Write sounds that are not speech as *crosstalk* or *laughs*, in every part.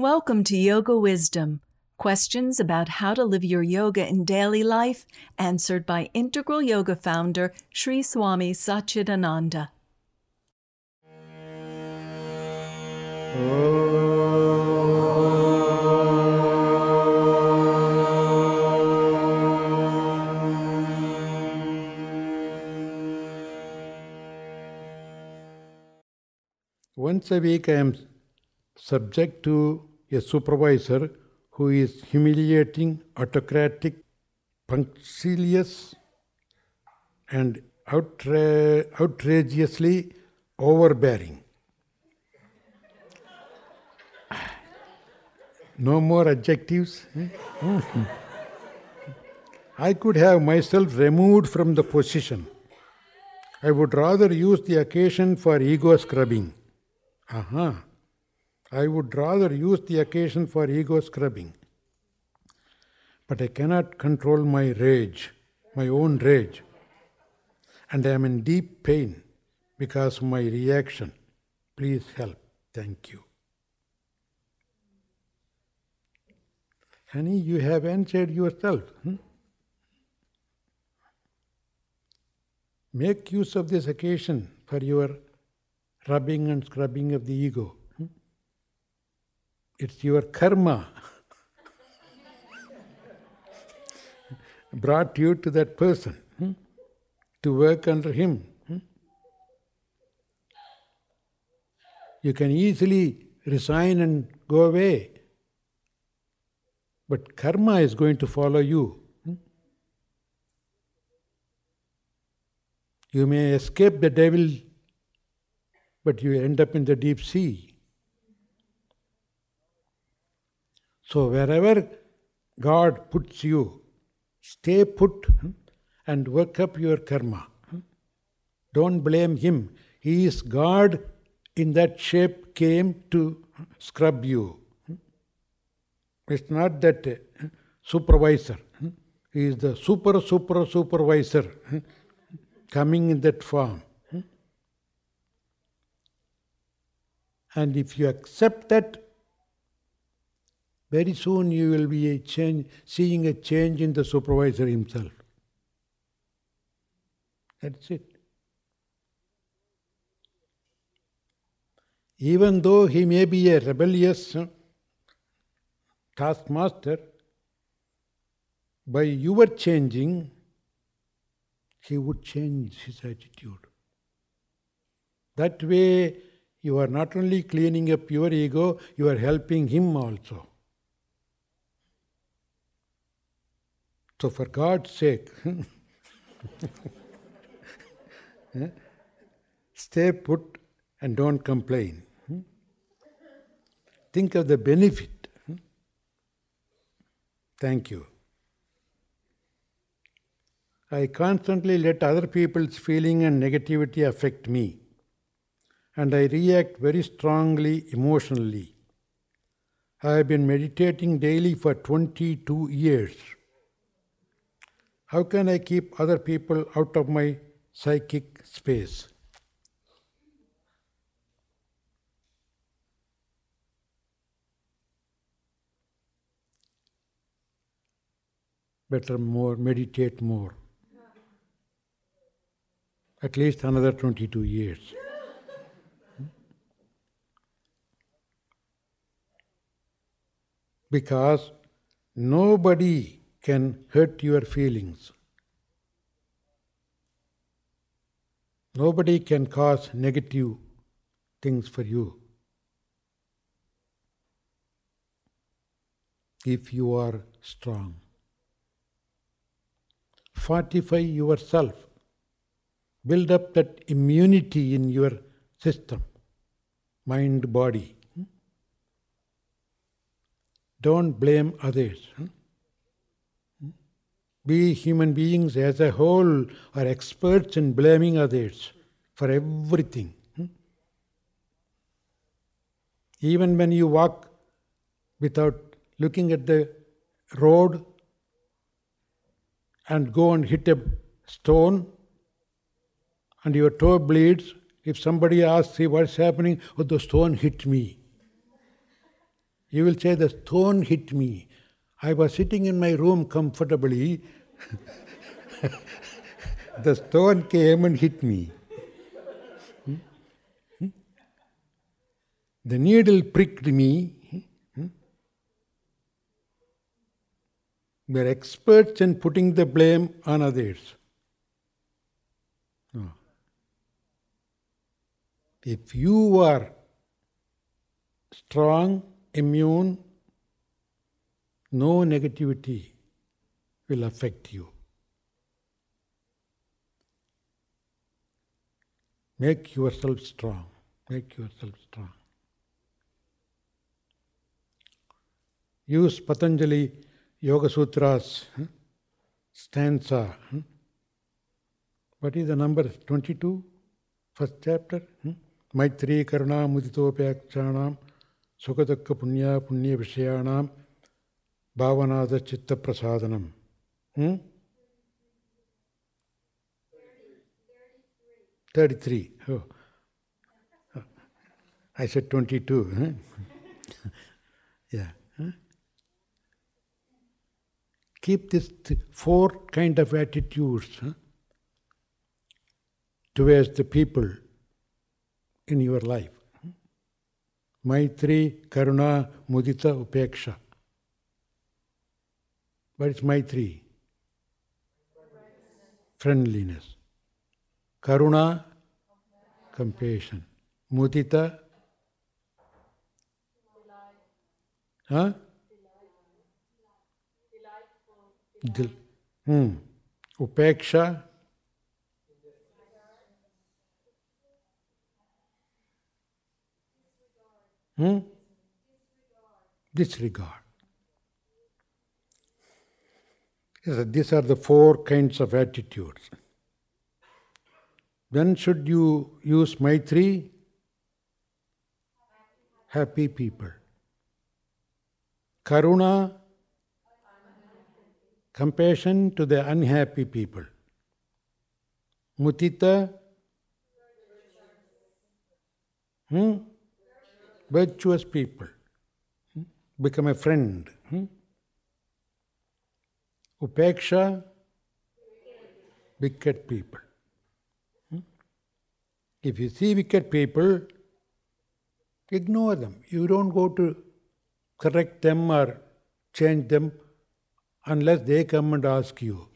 Welcome to Yoga Wisdom. Questions about how to live your yoga in daily life answered by Integral Yoga founder Sri Swami Satchidananda. Once a week, I am subject to a supervisor who is humiliating, autocratic, punctilious, and outra- outrageously overbearing. No more adjectives. eh? *laughs* I could have myself removed from the position. I would rather use the occasion for ego scrubbing. Aha. I would rather use the occasion for ego scrubbing. But I cannot control my rage, my own rage. And I am in deep pain because of my reaction. Please help. Thank you. Honey, you have answered yourself. hmm? Make use of this occasion for your rubbing and scrubbing of the ego. It's your karma brought you to that person hmm? to work under him. hmm? You can easily resign and go away, but karma is going to follow you. hmm? You may escape the devil, but you end up in the deep sea. So, wherever God puts you, stay put hmm, and work up your karma. hmm. Don't blame Him. He is God in that shape came to scrub you. hmm. It's not that supervisor. hmm. He is the super, super, supervisor hmm, coming in that form. hmm. And if you accept that, very soon you will be a change, seeing a change in the supervisor himself. That's it. Even though he may be a rebellious taskmaster, by your changing, he would change his attitude. That way, you are not only cleaning up your ego, you are helping him also. So, for God's sake, *laughs* eh, stay put and don't complain. hmm? Think of the benefit. hmm? Thank you. I constantly let other people's feeling and negativity affect me, and I react very strongly emotionally. I have been meditating daily for 22 years. How can I keep other people out of my psychic space? Better more, meditate more. At least another 22 years. Because nobody can hurt your feelings. Nobody can cause negative things for you. If you are strong, fortify yourself, build up that immunity in your system, mind, body. Hmm? Don't blame others. Hmm? We human beings as a whole are experts in blaming others for everything. Hmm? Even when you walk without looking at the road and go and hit a stone and your toe bleeds, if somebody asks you what's happening, oh, the stone hit me. You will say, The stone hit me. I was sitting in my room comfortably. *laughs* the stone came and hit me. Hmm? Hmm? The needle pricked me. Hmm? We are experts in putting the blame on others. No. If you are strong, immune, no negativity will affect you. Make yourself strong. Make yourself strong. Use Patanjali Yoga Sutras huh? stanza. Huh? What is the number? 22? First chapter? Hmm? Maitri Karuna Muditopyakshanam Sukadakka Punya Punya Vishayanam Bhavanada Chitta Prasadanam. Hmm? 33. Oh. I said 22. Huh? *laughs* yeah. Huh? Keep this th- four kind of attitudes huh? towards the people in your life. Maitri, Karuna, Mudita, Upeksha. What is Maitri? Friendliness. Karuna, compassion. Mudita, huh? Dil. Hmm. Upeksha, Hmm? Disregard. Yes, these are the four kinds of attitudes. When should you use Maitri? Happy people. Karuna, compassion to the unhappy people. Mudita, hmm? virtuous people. Hmm? Become a friend. Hmm? Upeksha, wicked people. Hmm? If you see wicked people, ignore them. You don't go to correct them or change them unless they come and ask you.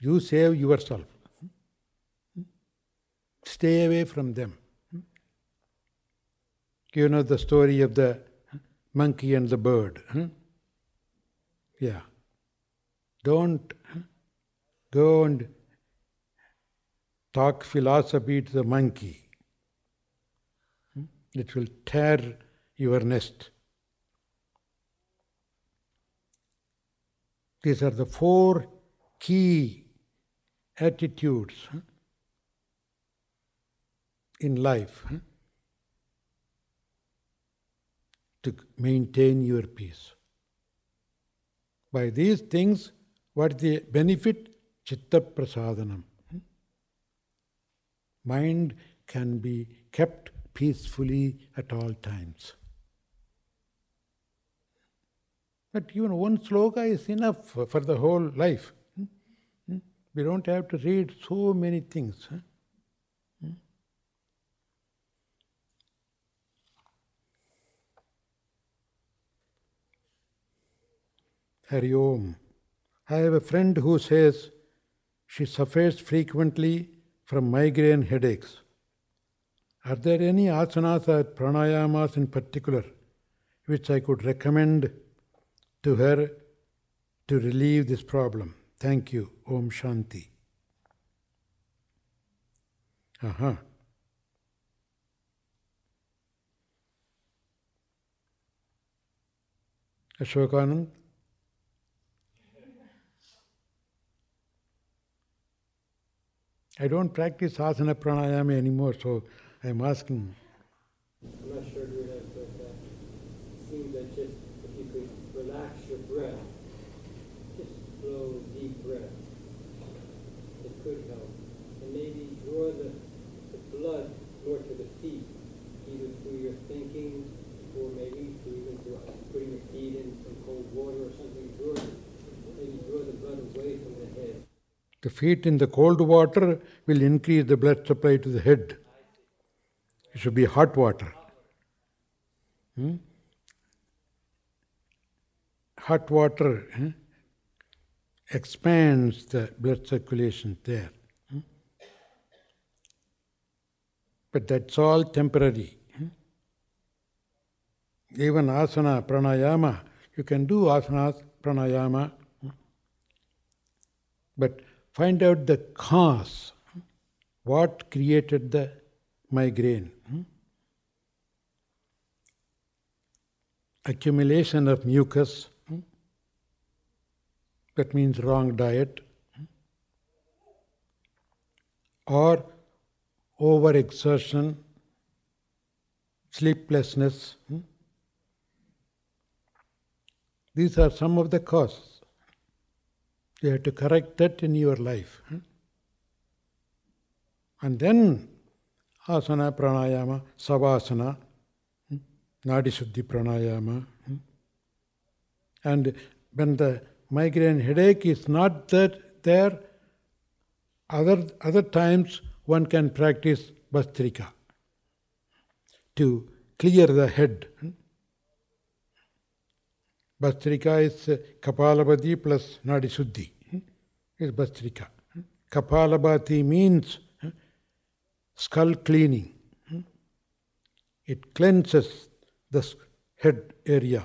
You save yourself. Stay away from them. You know the story of the monkey and the bird. Yeah. Don't go and talk philosophy to the monkey. It will tear your nest. These are the four key attitudes in life. To maintain your peace. By these things, what is the benefit? Chitta prasadanam. Mind can be kept peacefully at all times. But even one sloka is enough for the whole life. We don't have to read so many things. Hari Om. I have a friend who says she suffers frequently from migraine headaches. Are there any asanas or pranayamas in particular which I could recommend to her to relieve this problem? Thank you. Om Shanti. Uh-huh. I don't practice asana pranayama anymore, so I'm asking. I'm not sure who it is, but uh, it seems that just if you could relax your breath, just slow, deep breath, it could help. And maybe draw the, the blood more to the feet, either through your thinking or maybe through even through putting your feet in some cold water or something, draw the feet in the cold water will increase the blood supply to the head. It should be hot water. Hmm? Hot water hmm, expands the blood circulation there. Hmm? But that's all temporary. Hmm? Even asana, pranayama, you can do asana, pranayama, hmm? but find out the cause. What created the migraine? Accumulation of mucus, that means wrong diet, or overexertion, sleeplessness. These are some of the causes. You have to correct that in your life. And then asana, pranayama, savasana, hmm, nadishuddhi pranayama. Hmm. And when the migraine headache is not that there, other, other times one can practice Bhastrika to clear the head. Hmm. Bhastrika is uh, Kapalabhati plus Nadi Shuddhi. Hmm? Is Bhastrika. Hmm? Kapalabhati means hmm, skull cleaning. It cleanses the head area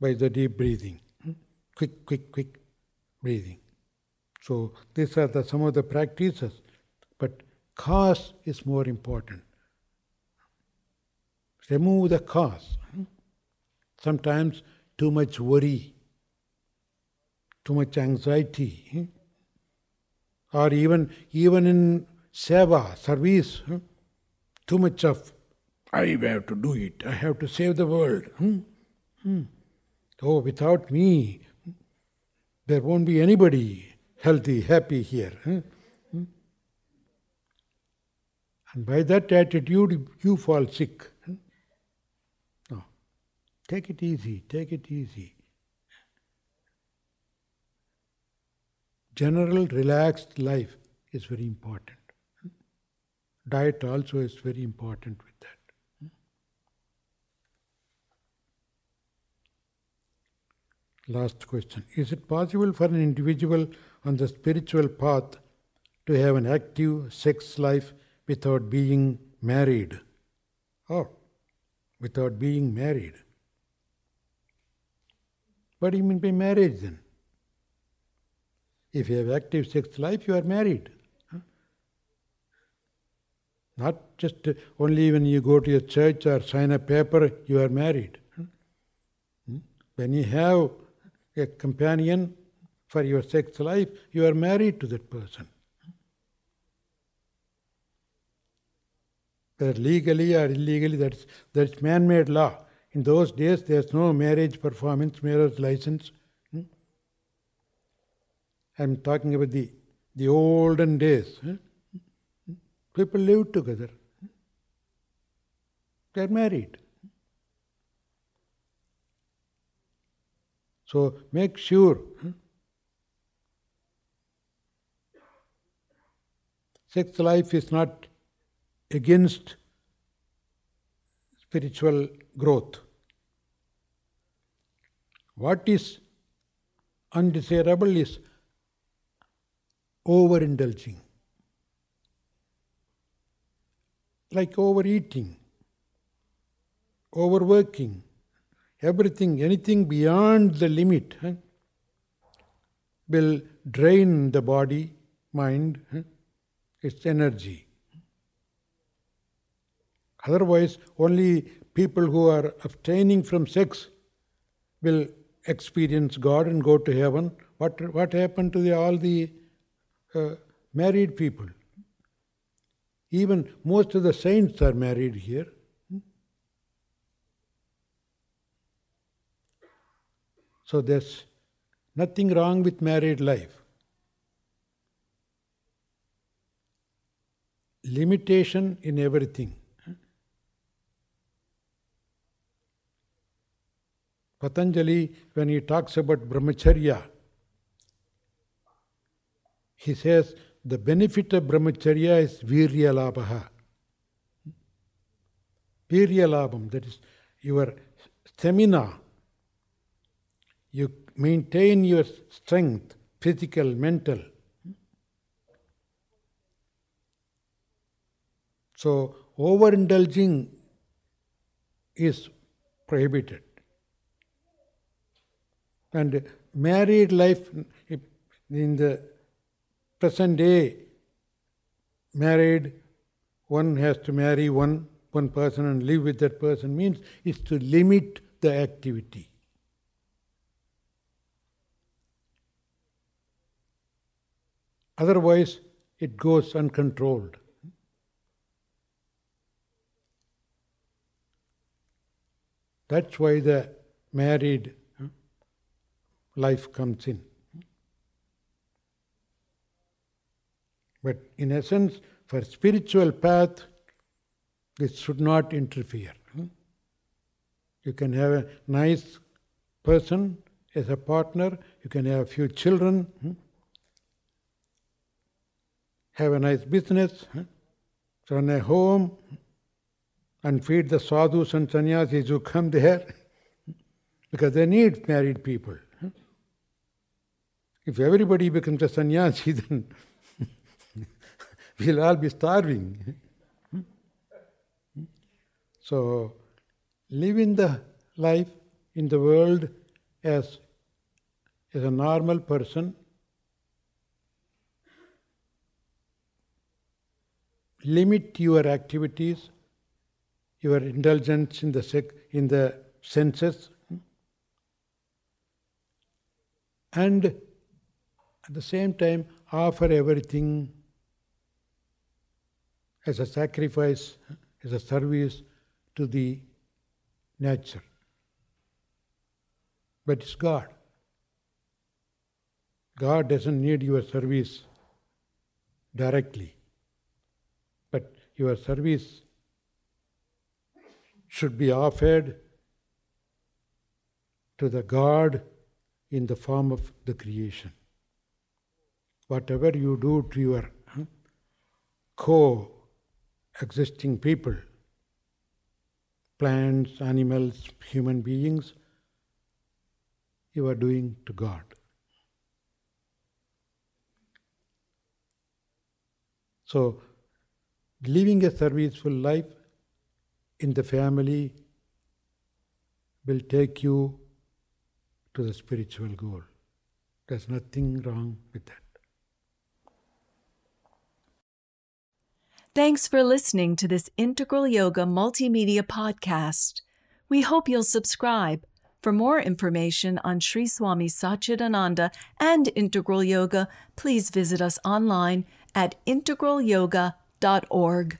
by the deep breathing. Quick, quick, quick breathing. So these are the, some of the practices. But cause is more important. Remove the cause. Sometimes too much worry, too much anxiety, or even even in seva, service, too much of I have to do it, I have to save the world. Oh, without me, there won't be anybody healthy, happy here. And by that attitude, you fall sick. Take it easy, take it easy. General relaxed life is very important. Diet also is very important with that. Last question. Is it possible for an individual on the spiritual path to have an active sex life without being married? Oh, without being married. What do you mean by marriage then? If you have active sex life, you are married. Not just uh, only when you go to a church or sign a paper, you are married. Hmm? When you have a companion for your sex life, you are married to that person. Whether legally or illegally, that's, that's man made law. In those days, there's no marriage performance, marriage license. Hmm? I'm talking about the, the olden days. Hmm? People lived together. Hmm? They're married. So make sure sex life is not against spiritual growth. What is undesirable is overindulging, like overeating, overworking, everything, anything beyond the limit huh, will drain the body, mind, huh, its energy. Otherwise, only people who are abstaining from sex will experience God and go to heaven. What, what happened to the, all the uh, married people? Even most of the saints are married here. So there's nothing wrong with married life. Limitation in everything. Patanjali, when he talks about brahmacharya, he says the benefit of brahmacharya is virya labhaha. Virya labham, that is your stamina. You maintain your strength, physical, mental. So, overindulging is prohibited. And married life in the present day, married, one has to marry one, one person and live with that person means is to limit the activity. Otherwise, it goes uncontrolled. That's why the married life comes in. But in essence, for spiritual path, this should not interfere. You can have a nice person as a partner, you can have a few children, have a nice business, run a home, and feed the sadhus and sannyasis who come there *laughs* because they need married people. If everybody becomes a sannyasi, *laughs* then we'll all be starving. so, living the life in the world as, as a normal person, limit your activities, your indulgence in the, sec- in the senses, and at the same time offer everything as a sacrifice, as a service to the nature. But it's God. God doesn't need your service directly, but your service should be offered to the God in the form of the creation. Whatever you do to your hmm, co existing people, plants, animals, human beings, you are doing to God. So, living a serviceful life in the family will take you to the spiritual goal. There's nothing wrong with that. Thanks for listening to this Integral Yoga multimedia podcast. We hope you'll subscribe. For more information on Sri Swami Satchidananda and Integral Yoga, please visit us online at integralyoga.org.